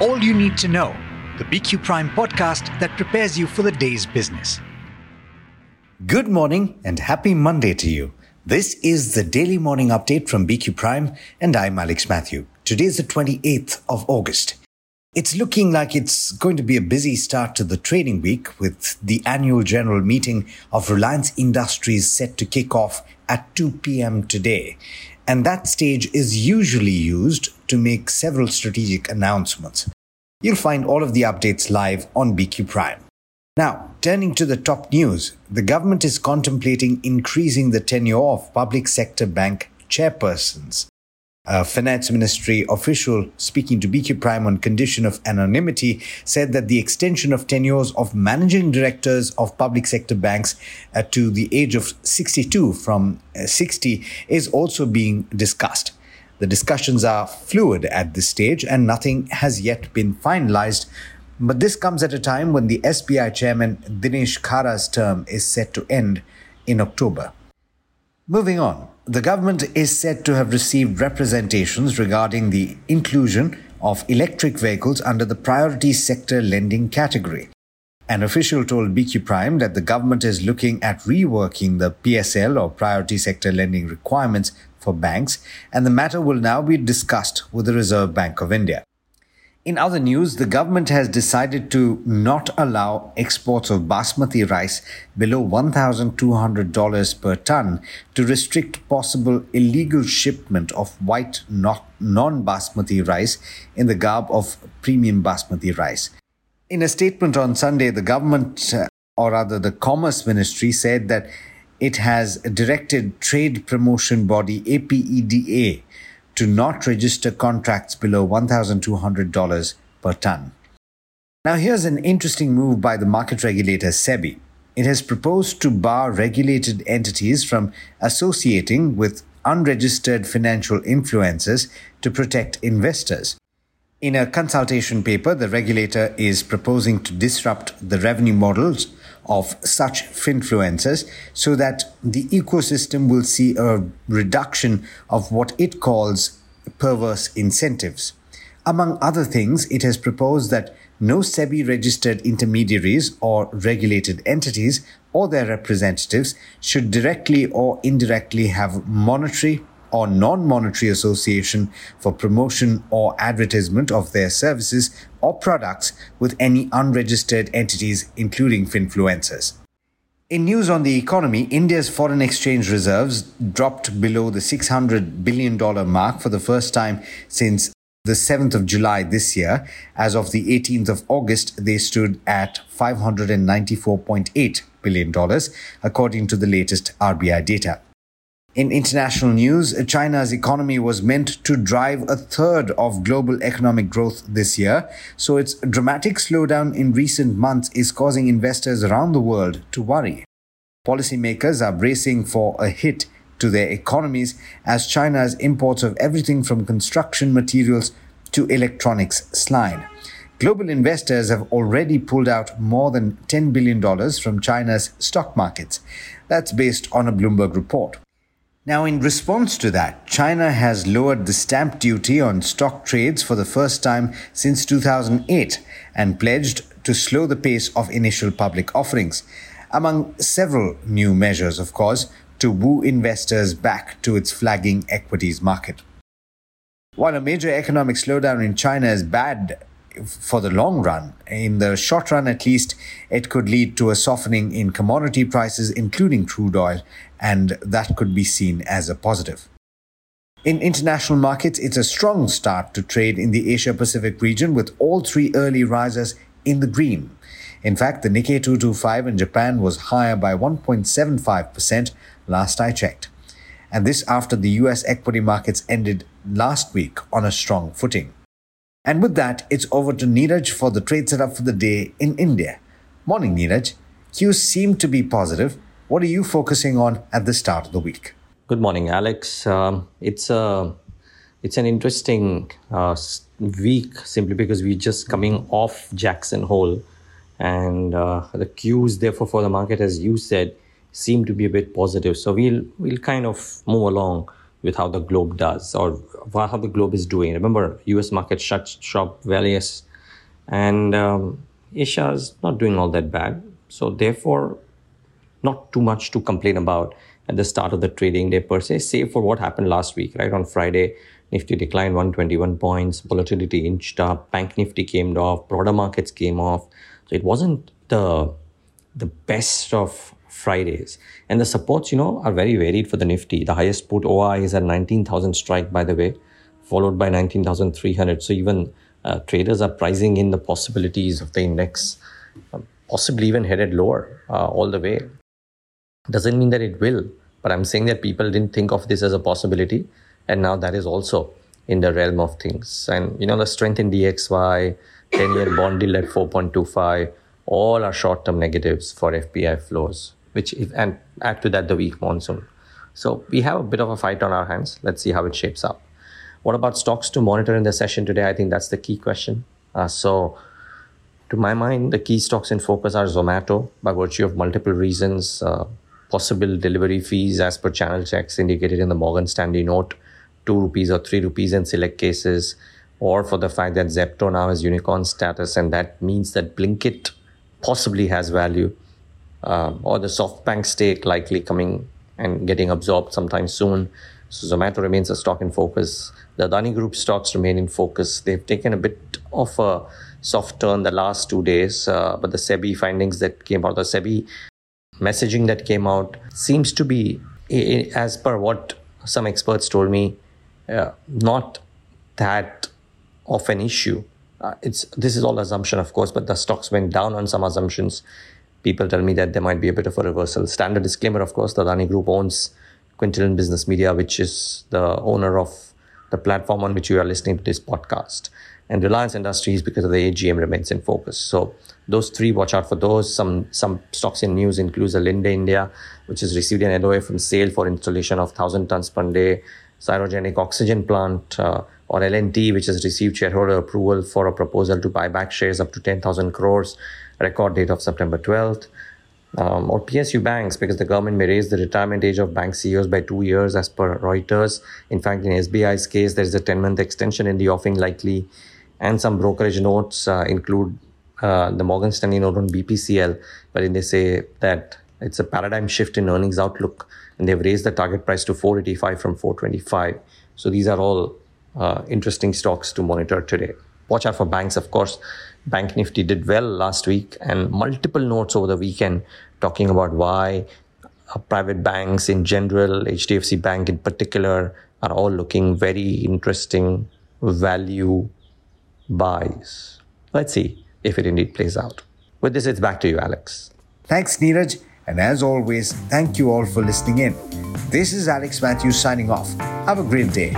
All you need to know, the BQ Prime podcast that prepares you for the day's business. Good morning and happy Monday to you. This is the daily morning update from BQ Prime, and I'm Alex Mathew. Today is the 28th of August. It's looking like it's going to be a busy start to the trading week with the annual general meeting of Reliance Industries set to kick off at 2 p.m. today. And that stage is usually used to make several strategic announcements. You'll find all of the updates live on BQ Prime. Now, turning to the top news, the government is contemplating increasing the tenure of public sector bank chairpersons. A finance ministry official speaking to BQ Prime on condition of anonymity said that the extension of tenures of managing directors of public sector banks uh, to the age of 62 from uh, 60 is also being discussed. The discussions are fluid at this stage and nothing has yet been finalized. But this comes at a time when the SBI chairman Dinesh Khara's term is set to end in October. Moving on, the government is said to have received representations regarding the inclusion of electric vehicles under the priority sector lending category. An official told BQ Prime that the government is looking at reworking the PSL or priority sector lending requirements for banks, and the matter will now be discussed with the Reserve Bank of India. In other news, the government has decided to not allow exports of basmati rice below $1,200 per ton to restrict possible illegal shipment of white non basmati rice in the garb of premium basmati rice. In a statement on Sunday, the government, or rather the Commerce Ministry, said that it has directed trade promotion body APEDA to not register contracts below $1,200 per ton. Now, here's an interesting move by the market regulator SEBI. It has proposed to bar regulated entities from associating with unregistered financial influencers to protect investors. In a consultation paper, the regulator is proposing to disrupt the revenue models of such finfluencers so that the ecosystem will see a reduction of what it calls perverse incentives. Among other things, it has proposed that no SEBI registered intermediaries or regulated entities or their representatives should directly or indirectly have monetary or non monetary association for promotion or advertisement of their services or products with any unregistered entities, including finfluencers. In news on the economy, India's foreign exchange reserves dropped below the $600 billion mark for the first time since the 7th of July this year. As of the 18th of August, they stood at $594.8 billion, according to the latest RBI data. In international news, China's economy was meant to drive a third of global economic growth this year, so its dramatic slowdown in recent months is causing investors around the world to worry. Policymakers are bracing for a hit to their economies as China's imports of everything from construction materials to electronics slide. Global investors have already pulled out more than $10 billion from China's stock markets. That's based on a Bloomberg report. Now, in response to that, China has lowered the stamp duty on stock trades for the first time since 2008 and pledged to slow the pace of initial public offerings, among several new measures, of course, to woo investors back to its flagging equities market. While a major economic slowdown in China is bad for the long run. In the short run, at least, it could lead to a softening in commodity prices, including crude oil, and that could be seen as a positive. In international markets, it's a strong start to trade in the Asia Pacific region with all three early risers in the green. In fact, the Nikkei 225 in Japan was higher by 1.75% last I checked. And this after the US equity markets ended last week on a strong footing. And with that, it's over to Niraj for the trade setup for the day in India. Morning, Niraj. Cues seem to be positive. What are you focusing on at the start of the week? Good morning, Alex. Um, it's a it's an interesting uh, week simply because we're just coming off Jackson Hole, and uh, the cues therefore for the market, as you said, seem to be a bit positive. So we'll we'll kind of move along with how the globe does or how the globe is doing. Remember, U.S. market shut sharp various And um, Asia is not doing all that bad. So, therefore, not too much to complain about at the start of the trading day per se, save for what happened last week, right? On Friday, Nifty declined 121 points, volatility inched up, Bank Nifty came off, broader markets came off. So it wasn't the the best of Fridays. And the supports, you know, are very varied for the Nifty. The highest put OI is at 19,000 strike, by the way, followed by 19,300. So even uh, traders are pricing in the possibilities of the index, uh, possibly even headed lower uh, all the way. Doesn't mean that it will, but I'm saying that people didn't think of this as a possibility. And now that is also in the realm of things. And, you know, the strength in DXY, 10 year bond deal at 4.25, all are short term negatives for FPI flows, which, if, and add to that the weak monsoon. So we have a bit of a fight on our hands. Let's see how it shapes up. What about stocks to monitor in the session today? I think that's the key question. Uh, so, to my mind, the key stocks in focus are Zomato by virtue of multiple reasons. Uh, possible delivery fees as per channel checks indicated in the Morgan Stanley note, 2 rupees or 3 rupees in select cases, or for the fact that Zepto now has unicorn status and that means that Blinkit possibly has value, uh, or the SoftBank stake likely coming and getting absorbed sometime soon. So Zomato remains a stock in focus. The Adani Group stocks remain in focus. They've taken a bit of a soft turn the last two days, uh, but the SEBI findings that came out, the SEBI messaging that came out seems to be, as per what some experts told me, uh, not that of an issue. Uh, it's this is all assumption, of course, but the stocks went down on some assumptions. People tell me that there might be a bit of a reversal. Standard disclaimer, of course, the Adani Group owns Quintillion Business Media, which is the owner of the platform on which you are listening to this podcast. And Reliance Industries, because of the AGM, remains in focus. So those three, watch out for those. Some some stocks in news includes a Linde India, which has received an LOA from SAIL for installation of 1,000 tons per day cryogenic oxygen plant, uh, or L&T, which has received shareholder approval for a proposal to buy back shares up to 10,000 crores, record date of September 12th. Um, or PSU banks, because the government may raise the retirement age of bank CEOs by two years, as per Reuters. In fact, in SBI's case, there is a 10 month extension in the offing likely, and some brokerage notes uh, include uh, the Morgan Stanley note on BPCL, wherein they say that it's a paradigm shift in earnings outlook, and they've raised the target price to 485 from 425. So these are all uh, interesting stocks to monitor today. Watch out for banks, of course. Bank Nifty did well last week, and multiple notes over the weekend talking about why uh, private banks in general, HDFC Bank in particular, are all looking very interesting value buys. Let's see if it indeed plays out. With this, it's back to you, Alex. Thanks, Niraj. And as always, thank you all for listening in. This is Alex Mathews signing off. Have a great day.